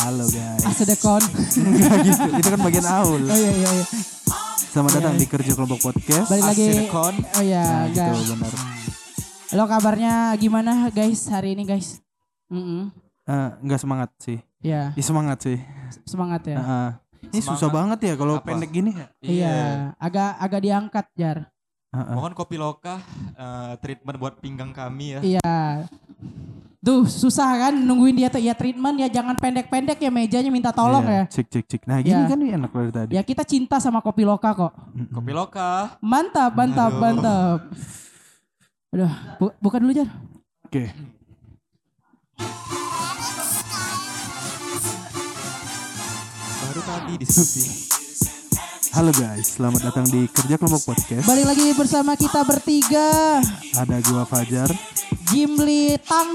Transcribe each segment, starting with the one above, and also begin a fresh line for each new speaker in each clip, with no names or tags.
Halo guys.
Asedekon.
Enggak gitu. Itu kan bagian Aul.
Oh iya iya iya.
Selamat datang di Kerja Kelompok Podcast.
Balik lagi.
Asedekon.
Oh iya,
Nah, gitu
guys.
benar.
Halo kabarnya gimana guys hari ini guys? Mm
Eh, enggak semangat sih.
Ya,
Ih, semangat sih.
semangat ya.
Heeh. Ini
Semangat.
susah banget ya kalau pendek gini ya.
Iya, agak agak diangkat jar.
Heeh.
Mohon kopi loka eh, treatment buat pinggang kami ya.
Iya. Tuh susah kan nungguin dia tuh ya treatment ya jangan pendek-pendek ya mejanya minta tolong
Iya,
ya.
Cik cik cik. Nah, gini
Iya.
kan enak dari tadi.
Ya kita cinta sama kopi loka kok.
Kopi loka.
Mantap, mantap,
Aduh.
mantap. Udah, bu- buka dulu jar.
Oke.
Baru tadi diskusi.
Halo guys, selamat datang di Kerja Kelompok Podcast.
Balik lagi bersama kita bertiga.
Ada gua Fajar.
Jimli Tang.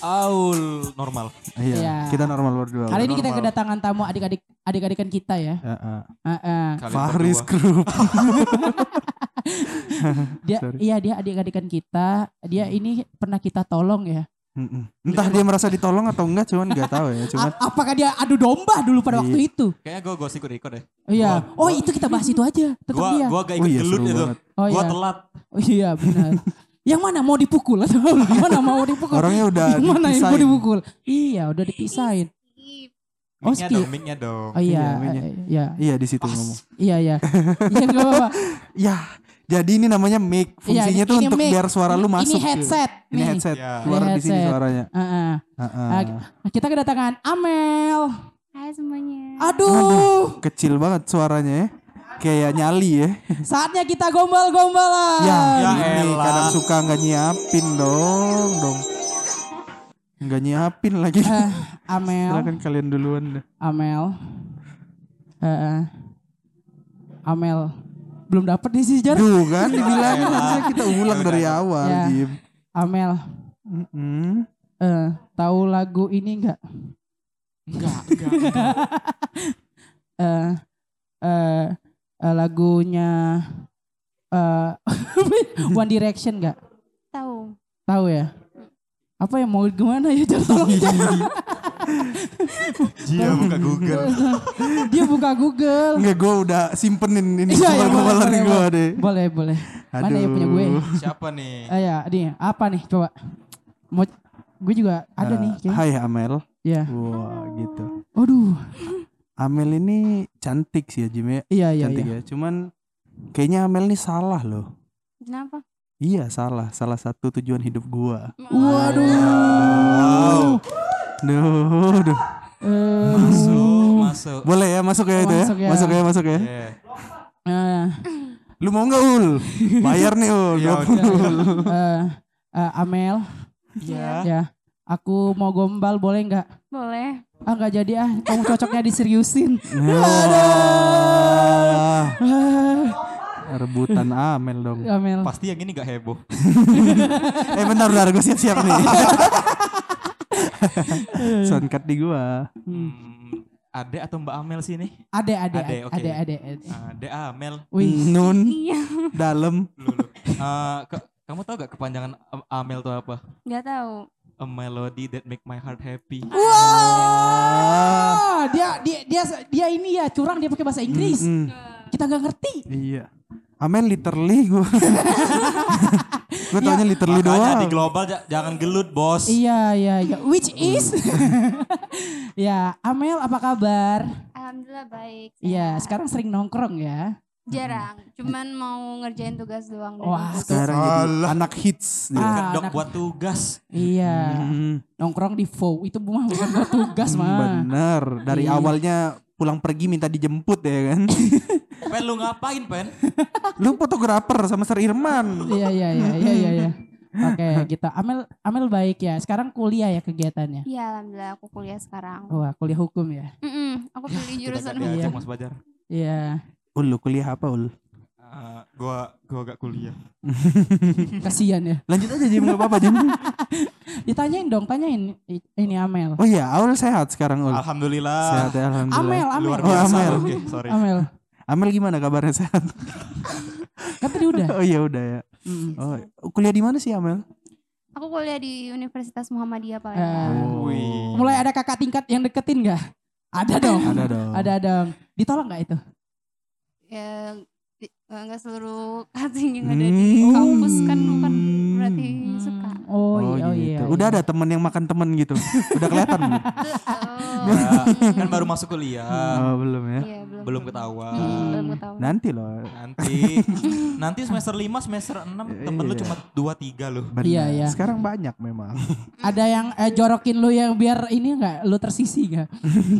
Aul normal.
Iya,
Iya.
kita normal berdua.
Hari ini kita kedatangan tamu adik-adik adik-adikan kita ya.
Berdua.
Group.
Dia
Sorry.
iya dia adik-adikan kita. Dia ini pernah kita tolong ya.
Mm-mm. Entah dia merasa ditolong atau enggak, cuman nggak tahu ya. Cuman
A- apakah dia adu domba dulu pada
Iya.
waktu itu?
Kayaknya gue gue ikut ikut deh.
Oh iya.
Gua-
Oh itu kita bahas itu aja. Tetap
Gua
dia.
gua gak
Oh
ikut
iya,
gelut itu.
Oh
Gua
iya.
telat.
Oh iya benar. Yang mana mau dipukul atau gimana mau dipukul?
orangnya udah
Yang mana yang mau dipukul? Iya udah dipisahin. Oh, skip.
dong, mic-nya dong.
Oh iya,
Iya,
iya,
Iya di situ ngomong.
iya, iya. Iya nggak apa-apa.
Ya, jadi ini namanya mic.
Iya,
Fungsinya tuh
ini
untuk
mic.
biar suara lu masuk.
Ini headset.
Ini
nih.
headset.
Iya.
Keluar
Ini
di sini
headset.
suaranya.
Heeh.
Heeh.
Ah, kita kedatangan Amel.
Hai semuanya.
Aduh,
Kecil banget suaranya ya. Kayak nyali ya.
saatnya kita gombal-gombalan.
Ya,
Ya
ini
elah.
kadang suka nggak nyiapin dong, dong. Nggak nyiapin lagi.
Eh, Amel,
Silakan kalian duluan deh.
Amel. Eh, Amel. Belum dapet nih sih Jar.
Duh kan dibilangin harusnya kita ulang dari awal,
Ya.
Jim.
Amel,
Mm-mm.
eh, tahu lagu ini enggak?
Enggak, enggak.
Eh, eh, eh, lagunya eh One Direction enggak?
Tahu.
Tahu ya? Apa yang mau gimana ya Jar? Tolong Jar.
Dia buka Google.
Dia buka Google.
Enggak, gue udah simpenin ini
Iya, iya,
gombal
boleh,
gue
boleh,
deh.
Boleh, boleh. Mana ya punya gue?
Aduh.
Siapa nih?
Eh ya, ini apa nih? Coba. Mau gue juga ada
Eh,
nih. kayaknya.
Hai Amel.
Ya.
Wah gitu.
Aduh.
Amel ini cantik sih ya Jim ya.
Iya, iya,
cantik
iya.
ya. Cuman kayaknya Amel ini salah loh.
Kenapa?
Iya salah. Salah satu tujuan hidup gua.
Waduh.
Wow.
Duh, duh.
Eh,
Masuk, masuk.
Boleh ya masuk ya itu ya.
Masuk ya.
Masuk ya, masuk ya.
Iya.
eh,
Lu mau nggak Ul? Bayar nih Ul.
Iya,
20.
eh, eh, Amel,
Iya.
ya. Aku mau gombal boleh nggak?
Boleh.
Ah nggak jadi ah. Kamu cocoknya diseriusin.
Wah,
Ah,
rebutan Amel dong.
Amel.
Pasti yang ini gak heboh.
Eh bentar bentar gue siap-siap nih. Soundcard di gua.
Hmm, Ade atau Mbak Amel sih nih?
Ade, ade,
Ade,
ade,
oke.
ade, ade, ade.
Amel.
Wih.
Nun
Iya.
dalam.
Lu. Eh, ke- kamu tahu gak kepanjangan Am- Amel itu apa?
Gak tahu.
A melody that make my heart happy.
Wah, dia dia dia dia ini ya curang dia pakai bahasa Inggris.
Mm,
Kita nggak ngerti.
iya. Amel literally gue. gue taunya literally
Makanya di
doang.
global ja- jangan gelut bos.
Iya, iya, iya. Which is Ya, Amel apa kabar?
Alhamdulillah baik.
Iya, sekarang sering nongkrong ya.
jarang. Cuman mau ngerjain tugas doang.
Wah.
Sekarang jadi anak hits. dia.
Ah,
Kedok
anak-
buat tugas.
Iya,
Hmm,
nongkrong di FO itu bukan buat tugas mah.
bener. Dari
Iya.
awalnya pulang pergi minta dijemput ya kan.
Pen lu ngapain Pen?
Lu fotografer sama Sir Irman.
Iya, iya, iya, iya, iya, iya. Oke, kita Amel Amel baik ya. Sekarang kuliah ya kegiatannya.
Iya alhamdulillah aku kuliah sekarang.
Wah, kuliah hukum ya.
Mm-mm, aku pilih jurusan hukum.
Iya.
Mas Bajar.
Iya.
Ul, lu kuliah apa Ul?
Eh, gua gua gak kuliah.
Kasihan ya.
Lanjut aja Jim, gak apa-apa Jim.
Ditanyain dong, tanyain I- ini Amel.
Oh iya, Aul sehat sekarang Ul.
Alhamdulillah.
Sehat ya, alhamdulillah.
Amel, Amel.
Luar
Oh. Amel.
Oke, sorry.
Amel.
Amel gimana kabarnya sehat?
Kan tadi udah.
oh iya udah ya.
Mm.
Oh, kuliah di mana sih Amel?
Aku kuliah di Universitas Muhammadiyah
Eh,
Palembang.
Wih.
mulai ada kakak tingkat yang deketin nggak? Ada dong.
Ada dong.
Ada dong. Ditolak nggak itu?
Ya nggak seluruh cutting yang ada di
Hmm.
kampus kan bukan berarti suka.
Oh,
Oh,
iya, oh
gitu.
iya.
Udah
iya.
ada temen yang makan temen gitu. Udah kelihatan belum?
Oh,
Ya, kan baru masuk kuliah.
Oh, belum ya.
Iya, belum.
Belum ketahuan.
Hmm, belum ketahuan.
Nanti loh.
Nanti nanti semester 5, semester 6 temen lu
Iya.
cuma 2 3 loh.
Benar.
Iya, iya.
Sekarang banyak memang.
Ada yang eh, jorokin lu yang biar ini nggak? Lu tersisi nggak?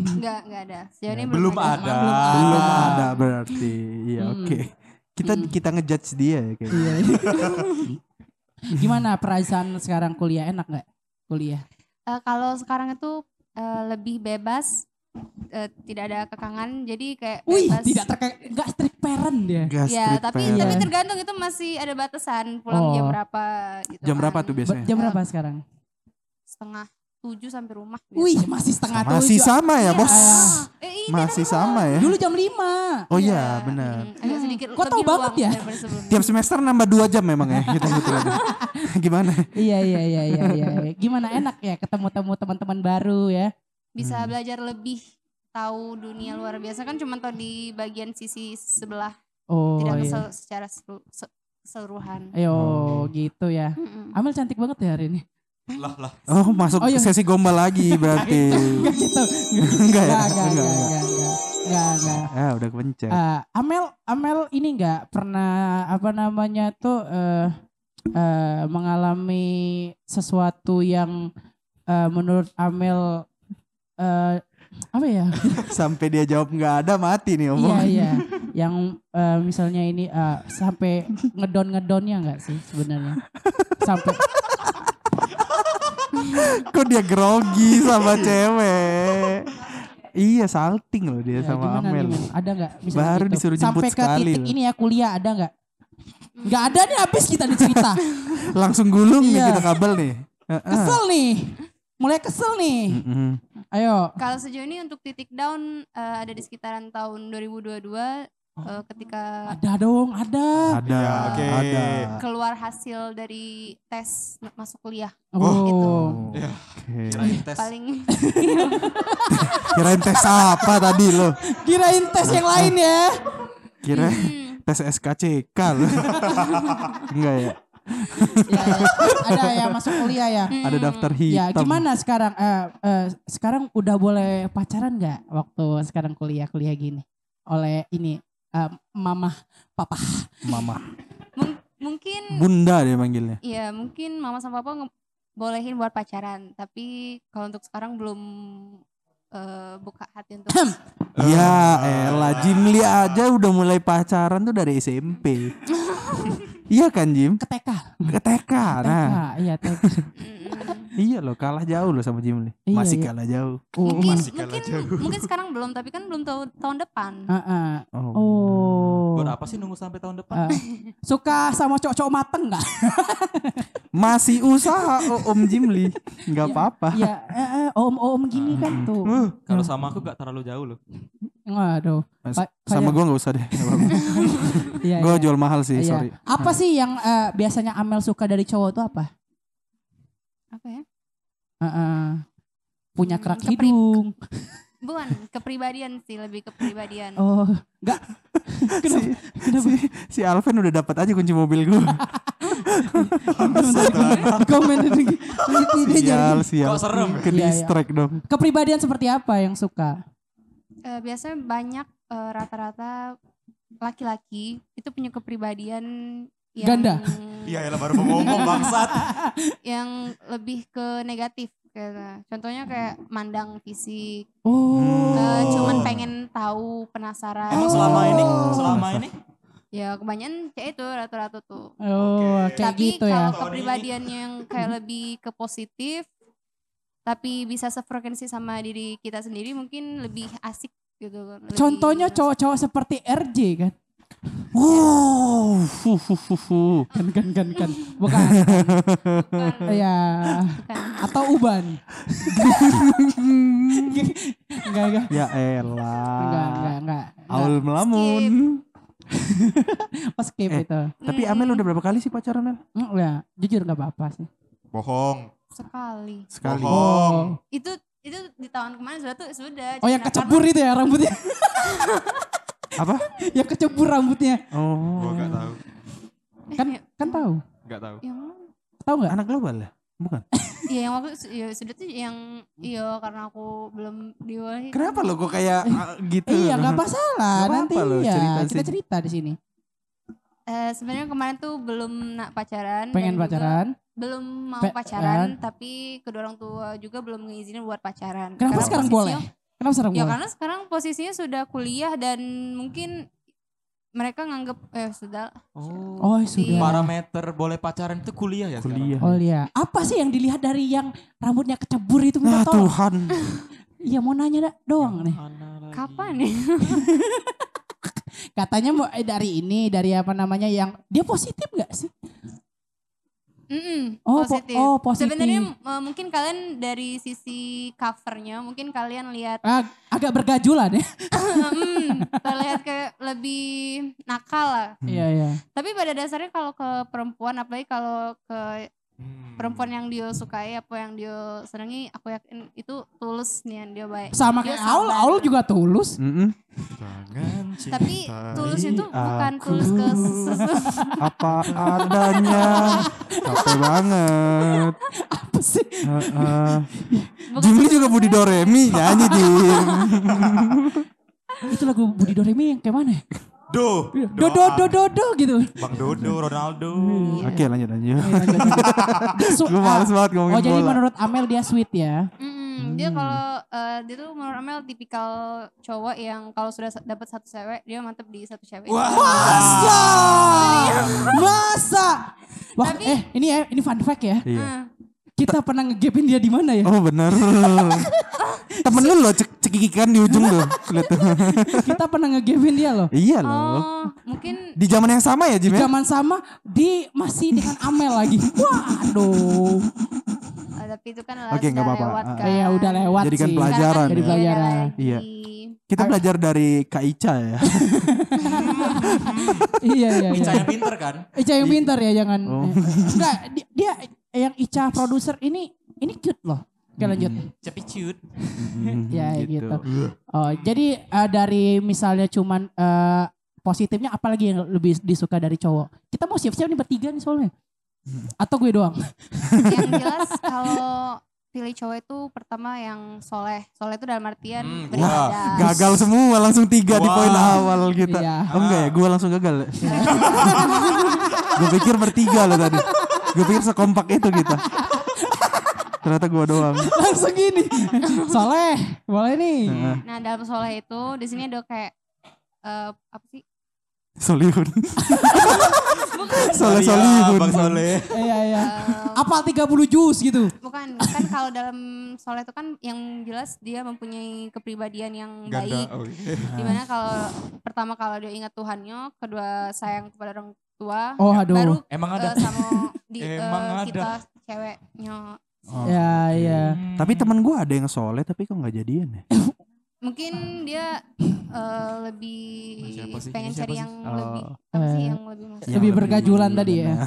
Enggak, enggak ada. Sejauh ini
Ya, belum ada.
Belum ada.
Belum ada berarti. Iya,
Hmm.
oke. Kita kita ngejudge dia ya kayaknya.
Iya. Gimana perasaan sekarang kuliah enak nggak? Kuliah.
Eh, kalau sekarang itu eh, lebih bebas, eh, tidak ada kekangan, jadi kayak
Wih,
bebas.
tidak terkait nggak strict parent dia.
Gas
Ya, tapi
parent.
tapi tergantung itu masih ada batasan pulang jam
Oh.
berapa gitu.
Jam berapa
kan.
tuh biasanya?
Jam berapa sekarang?
Setengah tujuh sampai rumah.
Wih, masih setengah
Masih
tujuh.
sama ya,
Iya.
Bos?
Eh, iya,
Masih sama ya?
Dulu jam 5.
Oh iya, benar.
mm, Agak sedikit
Kok tahu banget ya?
Tiap semester nambah 2 jam memang ya kita kebetulan. Gimana?
Iya, iya, iya, iya, iya. Gimana enak ya ketemu-temu teman-teman baru ya?
Bisa
Hmm.
belajar lebih tahu dunia luar biasa kan cuma tahu di bagian sisi sebelah,
Oh,
tidak
iya.
kesel- secara selu- se- keseluruhan.
Ayo,
Oh.
gitu ya.
Mm-mm.
Amel cantik banget ya hari ini.
Lah lah.
Oh, masuk
Oh, iya.
sesi gombal lagi berarti.
Enggak gitu.
Enggak ya?
Enggak, enggak,
Enggak,
enggak,
enggak.
enggak, enggak. Enggak, enggak.
Ah, udah kepencet.
Eh, Amel, Amel ini enggak pernah apa namanya tuh eh eh, mengalami sesuatu yang eh, menurut Amel eh apa ya?
Sampai dia jawab nggak ada mati nih
iya
omong.
iya. Yang eh, misalnya ini eh, sampai ngedon ngedonnya enggak sih sebenarnya? Sampai
Kok dia grogi sama cewek? Iya, salting loh dia
ya,
sama
gimana
Amel.
nih, Mel? Ada enggak misalnya
Baru
gitu?
disuruh jemput
Sampai ke
sekali
titik
loh.
ini ya kuliah ada enggak? Enggak ada nih habis kita dicerita.
Langsung gulung nih
Iya.
kita kabel nih. Heeh.
Kesel nih. Mulai kesel nih.
Mm-mm.
Ayo.
Kalau sejauh ini untuk titik down eh, ada di sekitaran tahun 2022 eh, ketika
Ada dong, ada.
Ada,
Ya, oke.
ada.
keluar hasil dari tes masuk kuliah
Oh.
Ya.
Oke.
Kirain tes.
paling
Kirain tes apa tadi lo?
Kirain tes yang lain ya.
Kirain
Hmm,
tes SKCK lo. Enggak ya?
ya, ya. Ada ya masuk kuliah ya.
Ada daftar hitam.
Ya gimana sekarang? Eh, eh, sekarang udah boleh pacaran nggak waktu sekarang kuliah-kuliah gini? Oleh ini eh, mama, papa.
Mama.
mung- mungkin
Bunda dia manggilnya.
ya mungkin mama sama papa bolehin buat pacaran tapi kalau untuk sekarang belum eh, buka hati untuk
Ya elah Jimli aja udah mulai pacaran tuh dari SMP. iya kan Jim?
Ke TK.
Ke TK. Nah,
TK, iya TK.
Iya loh kalah jauh loh sama Jimli.
Iya,
Masih
iya.
kalah jauh.
Oh,
mungkin
mas-
mungkin mungkin sekarang belum tapi kan belum tahu tahun depan
Heeh.
Oh.
Oh.
Buat apa sih nunggu sampai tahun depan?
Eh, suka sama cowok-cowok mateng nggak?
Masih usaha oh, Om Jimli. Enggak apa-apa.
ya eh, eh, om-om gini kan tuh.
Uh,
Kalau sama aku gak terlalu jauh loh.
Waduh. Pa-
sama gua nggak usah deh.
Iya,
Gue
iya.
jual mahal sih,
Iya.
sorry.
Apa sih yang eh, biasanya Amel suka dari cowok tuh apa?
Apa ya
Heeh. Punya
Hmm,
kerak
kepri-
hidung.
bukan kepribadian sih lebih kepribadian
Oh, enggak. kenapa? kenapa?
Si, si Alvin udah dapat aja kunci mobil gue.
Komen lagi. Dia
sial, sial.
Kok serem?
Ke
Iya, iya.
distract dong.
Kepribadian seperti apa yang suka?
Eh, biasanya banyak eh, rata-rata laki-laki itu punya kepribadian yang
Ganda?
Iya, ya baru mau ngomong bangsat.
yang lebih ke negatif kayak contohnya kayak mandang fisik
Oh.
eh, cuman pengen tahu penasaran
Emang selama ini,
Oh.
selama ini
ya kebanyakan kayak itu rata-rata tuh
Oh, kayak
tapi
gitu ya.
kalau kepribadian yang kayak lebih ke positif tapi bisa sefrekuensi sama diri kita sendiri mungkin lebih asik gitu lebih
Contohnya cowok-cowok seperti RJ kan?
Wow, fu, fu, fu, fu.
Kan kan kan kan. Bukan.
Bukan,
ya.
bukan.
Atau Uban. enggak enggak.
Ya
Enggak enggak
elah.
enggak.
Aul melamun.
Oh, skip
Eh.
itu.
Tapi Amel udah berapa kali sih pacaran Mel?
Mm, ya, jujur enggak apa-apa sih.
Bohong.
sekali.
Sekali.
Bohong.
Itu itu di tahun kemarin sudah tuh sudah.
Oh yang kecebur itu ya rambutnya.
Apa?
yang kecebur rambutnya.
Oh.
Gua gak tahu.
Kan kan tahu.
Gak tahu.
Yang
Tahu nggak?
Anak global ya? Bukan.
Iya yang waktu ya sudah tuh yang iya karena aku belum diwahi.
Kenapa lo kok kayak ah, gitu?
Iya nggak masalah nanti
loh,
ya
cerita
kita cerita di sini.
Eh, sebenarnya kemarin tuh belum nak pacaran.
Pengen pacaran.
Belum mau
Pe-
pacaran, tapi kedua orang tua juga belum ngizinin buat pacaran.
Kenapa
Karena
sekarang boleh? Kenapa sekarang
Ya karena sekarang posisinya sudah kuliah dan mungkin mereka nganggep eh sudah
Oh.
Oh sudah.
Parameter boleh pacaran itu kuliah ya
Kuliah.
Oh iya. Apa sih yang dilihat dari yang rambutnya kecebur itu minta tolong?
Tuhan.
Iya mau nanya dah doang nih.
Kapan ya?
Katanya mau eh, dari ini dari apa namanya yang dia positif gak sih?
Mm-mm,
Oh, po-
positif.
oh, positif.
Sebenarnya eh, mungkin kalian dari sisi covernya mungkin kalian lihat
Ah, agak bergajulan ya.
mm, terlihat kayak lebih nakal lah.
Iya iya.
Tapi pada dasarnya kalau ke perempuan apalagi kalau ke
Hmm.
perempuan yang dia sukai apa yang dia senangi aku yakin itu tulus nih yang dia baik.
Sama
Dia
kayak Aul. Aul juga tulus.
Mm-mm.
Jangan
Tapi
cintai
tulusnya tuh bukan
aku.
tulus ke.
Apa adanya. Capek banget.
Apa sih?
Heeh.
Bukan
Jimli juga Budi Doremi nyanyi Jim.
Itu lagu Budi Doremi yang kayak mana?
Do.
Do do do do do gitu.
Bang Dodo, Ronaldo.
Oke lanjut lanjut.
Dia su-
Gue males
ah,
banget ngomongin
Oh jadi
bola.
menurut Amel dia sweet ya?
Mm-mm, Dia kalau eh, dia tuh menurut Amel tipikal cowok yang kalau sudah dapat satu cewek dia mantep di satu cewek.
Masa? Masa? Wah,
Tapi-
eh ini ya, ini fun fact ya.
Iya.
Ah,
Kita pernah ngegapin dia di mana ya?
Oh bener. Temen lu loh cek cekikikan di ujung loh. Tuh.
Kita pernah ngegapin dia loh.
Iya loh.
oh, mungkin
Di zaman yang sama ya Jim ya?
Zaman sama di masih dengan Amel lagi. Waduh.
eh, tapi itu kan
Oke, nggak
sudah
apa-apa.
lewat
Ah.
kan.
Iya udah lewat
Jadikan
sih.
pelajaran
kan
ya.
Jadi
beda
pelajaran.
Iya. Kita belajar dari Kak Ica ya.
Iya iya iya.
Ica yang pinter kan?
Ica yang pintar ya jangan.
Oh.
eh, Enggak, di- dia yang Ica produser ini ini cute loh. Oke lanjut.
Cepi cut.
Ya, gitu. Oh, jadi eh, dari misalnya cuman eh, positifnya apalagi yang lebih disuka dari cowok? Kita mau siap-siap nih bertiga nih soalnya. Atau gue doang?
yang jelas kalau pilih cowok itu pertama yang soleh. Soleh itu dalam artian
Hmm,
beribadah.
Gagal semua langsung tiga di
Wah.
poin awal kita.
Iya.
Oh enggak ya, gue langsung gagal. gue pikir bertiga loh tadi. Gue pikir sekompak itu kita. Ternyata gue doang.
Langsung gini. Soleh, boleh nih.
Nah dalam soleh itu di sini ada kayak eh, apa sih?
Solihun. Soleh solihun.
Bang Soleh.
Iya iya.
Eh,
Apa 30 jus gitu?
bukan kan kalau dalam soleh itu kan yang jelas dia mempunyai kepribadian yang baik.
Ganda. Oke.
Di mana kalau pertama kalau dia ingat Tuhannya, kedua sayang kepada orang tua,
Oh aduh.
baru
Emang
eh,
ada.
sama di eh,
Emang ada.
kita ceweknya.
Ya iya.
Tapi temen gue ada yang soleh tapi kok nggak jadian ya?
Mungkin dia eh, lebih pengen cari
sih?
yang
Oh.
lebih apa sih yang lebih.
Yang
Lebih bergajulan tadi ya.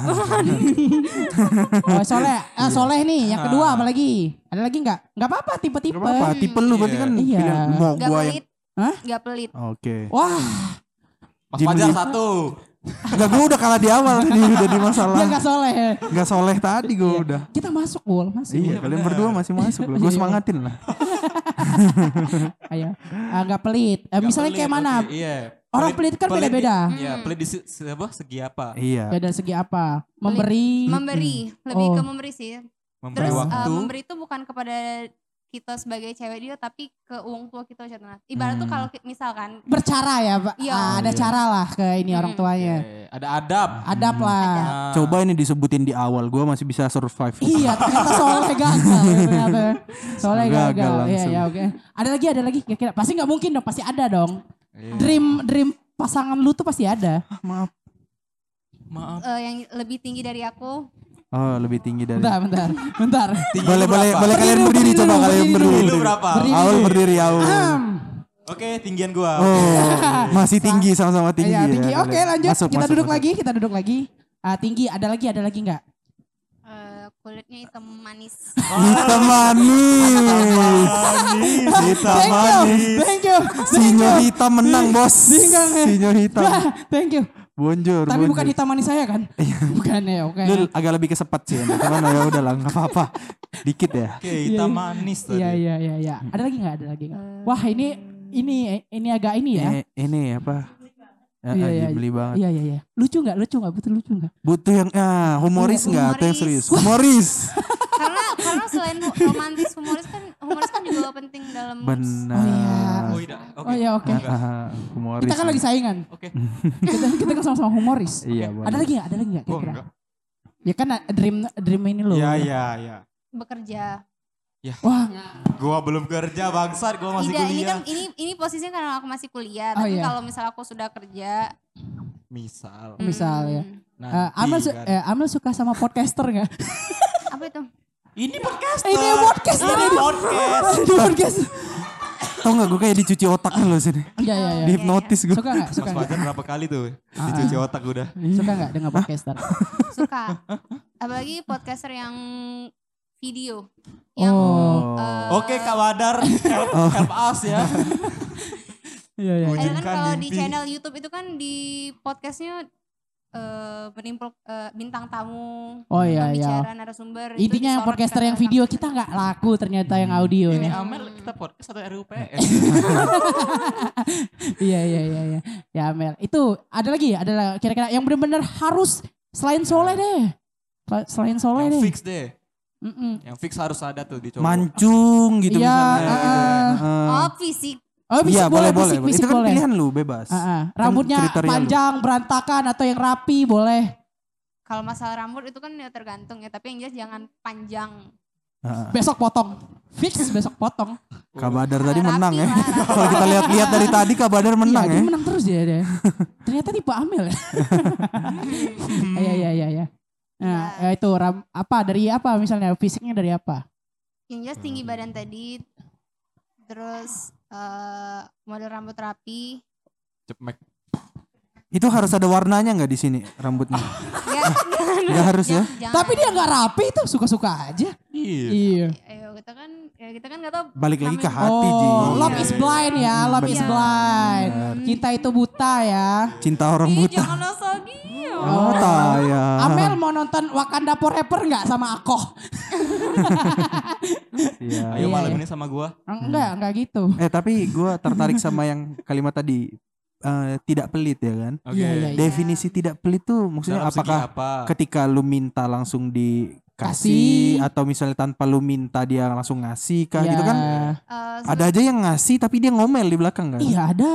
Oh soleh, ah, soleh nih. Yang kedua
Ah.
apa lagi? Ada lagi nggak? Nggak apa-apa tipe-tipe.
Gak apa-apa, tipe lu berarti kan
Iya.
mau
Gak
yang
pelit.
Hah?
Gak pelit.
Oke.
Wah,
Mas Fajar satu.
Enggak gue udah kalah di awal tadi udah di masalah.
dia nggak soleh.
Enggak soleh tadi gue
Iya.
udah.
Kita masuk bol, masuk.
Iya, kalian berdua masih masuk loh. Gue
Iya.
semangatin lah.
Ayo, ah, nggak pelit. Eh, misalnya
pelit,
kayak mana?
Iya.
Orang pelit kan beda-beda.
Iya,
Hmm.
pelit di apa, segi apa?
Iya.
Beda segi apa? Memberi.
Memberi, lebih
Oh.
ke memberi sih.
Memberi
Terus eh,
waktu.
memberi itu bukan kepada kita sebagai cewek dia tapi ke uang tua kita. Ibarat tuh
Hmm.
kalau ki- misalkan
bercara ya, Pak.
Iya.
Ah, ada
Iya.
cara lah ke ini orang
Hmm.
tuanya.
Oke, Ada adab.
Adab lah.
Ah.
Coba ini disebutin di awal, gue masih bisa survive.
Iya, ternyata soalnya gagal. ya, ternyata. Soalnya
Gagal
gagal. Iya, ya oke. Ada lagi, ada lagi. Kira-kira pasti nggak mungkin dong, pasti ada dong.
Iya.
Dream, dream pasangan lu tuh pasti ada.
Maaf.
Maaf.
eh, yang lebih tinggi dari aku
Oh, lebih tinggi dari.
Bentar, bentar, bentar.
Tinggi
Boleh boleh
berapa?
boleh kalian
Berdiri,
coba
dulu,
kalian
berdiri
berdiri.
berapa?
Berdiri
Aul berdiri Aul.
Ahem.
Oke, tinggian gua.
Oh, masih tinggi sama-sama tinggi.
Iya, tinggi.
ya,
Oke,
kalian.
lanjut.
Masuk,
kita
masuk,
duduk
masuk.
lagi, kita duduk lagi. Ah, tinggi, ada lagi, ada lagi nggak?
eh, kulitnya hitam manis.
Hitam manis. Hitam
Thank you,
manis.
thank you.
Sinyo hitam menang bos.
Ya.
Sinyo hitam.
Thank you.
Bonjur.
Tapi bukan hitam manis saya kan? bukan ya, oke.
Lu agak lebih kesepat sih. Cuman ya udah lah nggak apa-apa. Dikit ya.
Oke, hitam manis tadi.
Iya, iya, iya, iya. Ada lagi nggak? Ada lagi nggak? Wah, ini ini ini agak ini ya.
Eh, ini apa? Ya,
Iya, iya,
beli banget.
Iya, iya, iya. Lucu nggak? Lucu nggak? Betul lucu nggak?
Butuh yang ah, humoris nggak atau yang serius? Humoris.
karena selain romantis humoris kan humoris kan juga penting dalam
Benar.
Oh iya.
Oh iya, oke.
Oh iya, oke.
Ah, humoris.
Kita kan lagi saingan.
Oke.
Kita kita kan sama-sama humoris.
Iya,
Ada lagi nggak? Ada lagi nggak? Kira-kira?
enggak.
Ya kan dream dream ini loh.
Iya, iya, iya.
bekerja.
Wah,
Gua belum kerja bangsat, gua masih
Tidak, ini
kuliah.
kan ini ini posisinya karena aku masih kuliah.
Oh,
Tapi
iya.
kalau misal aku sudah kerja,
Misal.
Misal ya.
hmm,
eh,
Nanti
Amel su-
kan.
eh, Amel suka sama podcaster nggak?
apa itu?
Ini podcast.
Ini podcaster ini.
podcast.
Di podcast.
Tau gak gue kayak dicuci otaknya loh sini.
Iya, iya, iya.
Dihipnotis gue.
Suka nggak? Suka
Mas? Fajar berapa kali tuh
Ah,
dicuci otak udah.
Suka nggak dengan podcaster?
Suka. Apalagi podcaster yang video. Yang
Oh.
eh,
Oke Kak Wadar, help, help us ya.
Iya, iya.
Ada kan kalau di channel YouTube itu kan di podcastnya eh menimpul eh, bintang tamu,
Oh iya, iya.
pembicara, narasumber.
Intinya yang podcaster yang video kita nggak laku ternyata yang audio
Ini
ya.
Amel kita podcast atau RUPS?
Iya iya iya iya. Ya Amel. Itu ada lagi ada kira-kira yang benar-benar harus selain soleh deh. Sel- Selain soleh
yang
deh.
fix deh.
Mm-mm.
Yang fix harus ada tuh di cowok.
Mancung gitu
Iya,
misalnya.
ah,
Heeh.
Oh, fisik.
Oh
Iya
bisa
boleh
boleh,
boleh.
fisik, fisik
Itu kan
boleh.
pilihan lu bebas.
Ah.
Kan
Rambutnya
lu.
panjang, berantakan atau yang rapi boleh.
Kalau masalah rambut itu kan ya tergantung ya, tapi yang jelas jangan panjang.
Ah,
Besok potong. Fix besok potong.
Kabadar tadi
Rapi
menang ya. Kalau kita lihat-lihat dari tadi Kabadar menang
iya,
ya.
dia menang terus dia. dia. Ternyata tipe Amel ya. Iya iya iya iya. Nah, ya itu ram, apa dari apa misalnya fisiknya dari apa?
Yang jelas tinggi badan tadi, terus eh, model rambut rapi.
Cepmek.
Itu harus ada warnanya nggak di sini rambutnya?
Ya,
Nggak harus ya.
jangan-
Tapi dia nggak rapi tuh suka-suka aja.
Iya.
Iya.
Ayo kita kan, ya kita kan nggak tahu.
Balik lagi ke hati Ji.
Oh, love is blind ya, love is blind. Cinta itu buta ya.
Cinta orang
Ih,
buta.
jangan nostalgia.
Oh, taya.
Amel mau nonton Wakanda Forever nggak sama Akoh?
Iya.
Ayo
Iya,
malam
iya.
ini sama gua.
Enggak, enggak gitu.
Eh tapi gue tertarik sama yang kalimat tadi eh, tidak pelit ya kan.
Oke.
Iya, iya, iya.
Definisi tidak pelit tuh maksudnya
Dalam
apakah
apa?
ketika lu minta langsung dikasih
Kasih.
atau misalnya tanpa lu minta dia langsung ngasih kah gitu
Iya.
kan?
Eh,
Ada aja yang ngasih tapi dia ngomel di belakang kan.
Iya ada.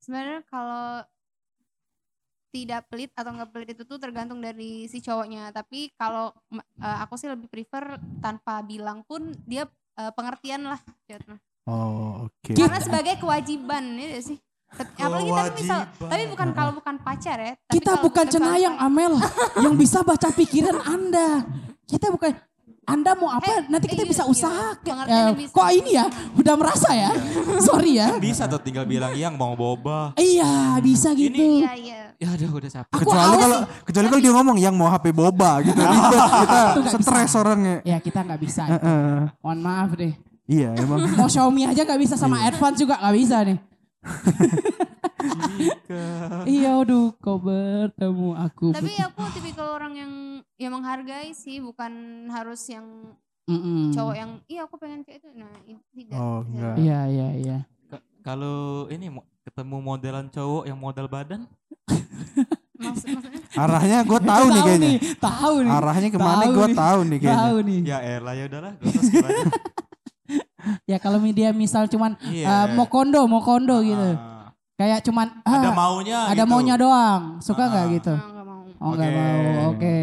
sebenarnya kalau tidak pelit atau nggak pelit itu tuh tergantung dari si cowoknya tapi kalau eh, aku sih lebih prefer tanpa bilang pun dia eh, pengertian lah gitu.
Oh, oke.
Kita-
karena sebagai kewajiban ya sih apalagi tapi misal tapi bukan kalau bukan pacar ya tapi
Kita bukan cenayang Amel yang bisa baca pikiran Anda. Kita bukan anda mau apa?
Eh,
Nanti kita
iya,
bisa
iya.
usaha.
Pengertiannya bisa.
kok ini ya? Udah merasa ya? Sorry ya.
Bisa tuh tinggal bilang yang mau boba.
Iya bisa gitu.
iya iya
Ya udah udah capek.
Aku
kecuali kalau kecuali kalau dia ngomong yang mau HP boba gitu ribet kita stres orangnya
Ya kita nggak bisa. Mohon maaf deh.
iya emang
Mau Xiaomi aja nggak bisa sama Advance juga nggak bisa nih. Iya, aduh, kau bertemu aku.
tapi aku tipikal orang yang yang menghargai sih bukan harus yang
Mm-mm.
cowok yang iya aku pengen kayak itu nah itu tidak
Oh, enggak.
Iya, iya, iya.
Ka- Kalau ini mo- ketemu modelan cowok yang model badan,
Maksud, maksudnya
arahnya gue tahu nih kayaknya
Tahu nih.
arahnya ke
mana
gue tahu nih kayaknya
Tahu nih.
ya elah ya udahlah, aja.
Ya kalau dia misal cuman
Iya.
eh, mau kondo, mau kondo gitu.
Ah,
Kayak cuman
ada
ah,
maunya
ada
gitu.
maunya doang. Suka nggak
Ah.
gitu?
nggak mau
Oh nggak
Oke.
mau. Oke.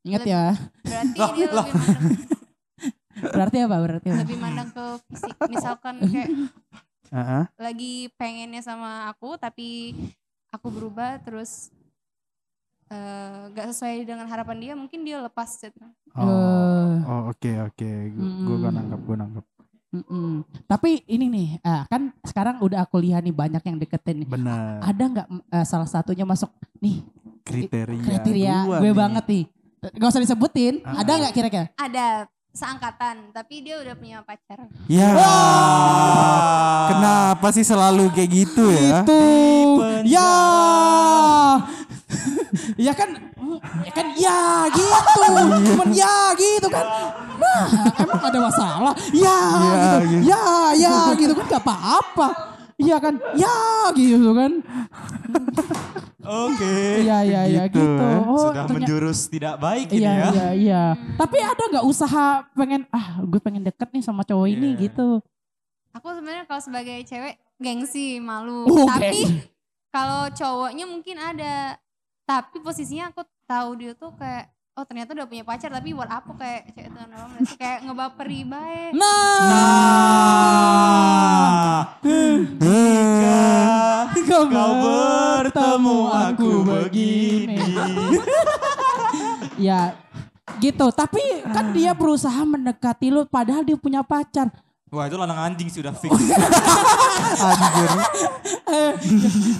Ingat ya.
berarti dia lebih mandang
Berarti apa? Berarti apa?
lebih mandang ke fisik misalkan kayak
Heeh.
lagi pengennya sama aku tapi aku berubah terus eh, gak sesuai dengan harapan dia mungkin dia lepas gitu.
oh oke oke gue
Mm.
nangkap gue nangkap
Mm-mm. Tapi ini nih, ah, kan sekarang udah aku lihat nih banyak yang deketin nih.
benar
Ada nggak eh, salah satunya masuk nih
kriteria
kriteria gue
nih.
banget nih. Gak usah disebutin. Ada nggak kira-kira?
Ada seangkatan, tapi dia udah punya pacar.
Ya. Kenapa sih selalu kayak gitu ya?
Itu. Ya. ya kan ya kan ya gitu. Cuman ya gitu kan. Nah, emang ada masalah? Ya,
Ya,
gitu.
gitu.
Ya, ya gitu kan gak apa-apa. Iya kan? Ya gitu kan.
Oke.
Iya, iya, iya
Gitu,
gitu.
ya.
Oh,
Sudah
ternyata-
menjurus tidak baik ini
Iya,
ya.
iya, iya. Tapi ada nggak usaha pengen ah gue pengen deket nih sama cowok ini
Iya.
gitu.
Aku sebenarnya kalau sebagai cewek gengsi, malu.
Oh,
tapi
geng-
kalau cowoknya mungkin ada. Tapi posisinya aku tahu dia tuh kayak oh ternyata udah punya pacar tapi buat apa kayak cewek itu normal kayak ngebaperi baik.
Nah,
Nah,
kau
kau bertemu aku begini.
ya gitu. Tapi kan dia berusaha mendekati lu padahal dia punya pacar.
Wah itu lanang anjing sih udah fix.
Anjir.
Eh,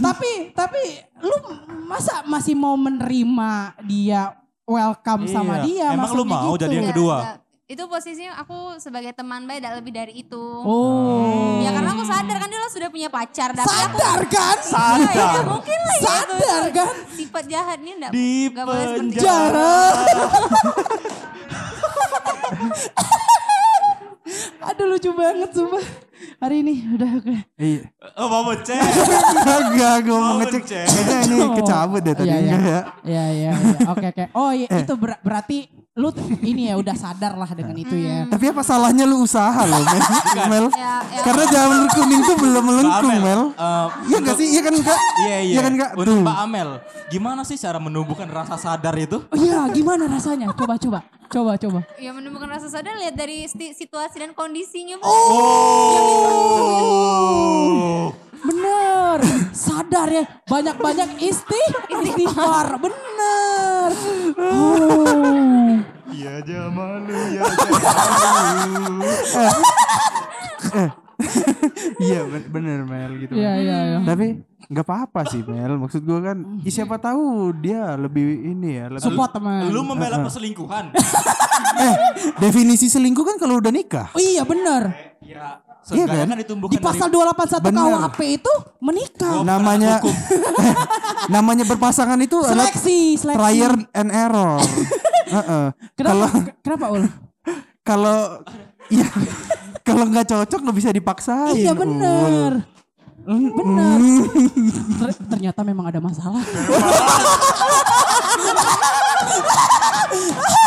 tapi tapi lu masa masih mau menerima dia welcome sama
Iya.
dia
Emang lu mau
gitu.
jadi yang
Enggak,
kedua?
enggak. Itu posisinya aku sebagai teman baik tidak lebih dari itu.
Oh.
Ya karena aku sadar kan dia lo sudah punya pacar. Tapi aku
Sadar kan?
Iya, ya, mungkin lah ya.
Sadar kan?
Sifat jahatnya enggak,
Di
enggak boleh seperti itu.
penjara.
Aduh lucu banget sumpah. Hari ini udah oke.
Iya.
Oh mau cek.
Enggak, gue mau ngecek.
ngecek.
Kayaknya ini kecabut deh tadi
Iya, iya.
enggak ya?
Iya iya iya. Oke oke. Oh iya itu ber- berarti lu ini ya udah sadar lah dengan itu ya.
Tapi apa salahnya lu usaha loh, Mel? Mel?
Ya, ya.
Karena jamur kuning tuh belum melengkung, Mel.
eh,
Iya enggak sih? Iya kan enggak?
Iya iya.
Iya kan enggak?
Untuk. Mbak Amel, gimana sih cara menumbuhkan rasa sadar itu?
Oh iya gimana rasanya? Coba coba. Coba coba.
Ya menemukan rasa sadar lihat dari situasi dan kondisinya. Bu.
Oh.
Bener. Sadar ya. Banyak-banyak isti istighfar. Bener. Oh.
Iya aja malu ya.
Iya ben- bener Mel gitu.
Iya iya iya.
Tapi nggak apa-apa sih Mel. Maksud gue kan, ya siapa tahu dia lebih ini ya. Lebih,
Support teman.
Lu membela perselingkuhan.
eh definisi selingkuh kan kalau udah nikah.
Oh iya bener.
Ya,
Iya
seenggaknya
kan?
kan ditumbuhkan
Di pasal 281
Bener.
KUHP itu menikah.
Oh,
namanya namanya berpasangan itu adalah
Seleksi, seleksi.
trial and error. Heeh.
Kenapa? Kenapa Ul?
Kalau ya kalau nggak cocok nggak bisa dipaksain.
Iya
Ul.
bener.
Mm,
Bener.
mm.
Ter- ternyata memang ada masalah.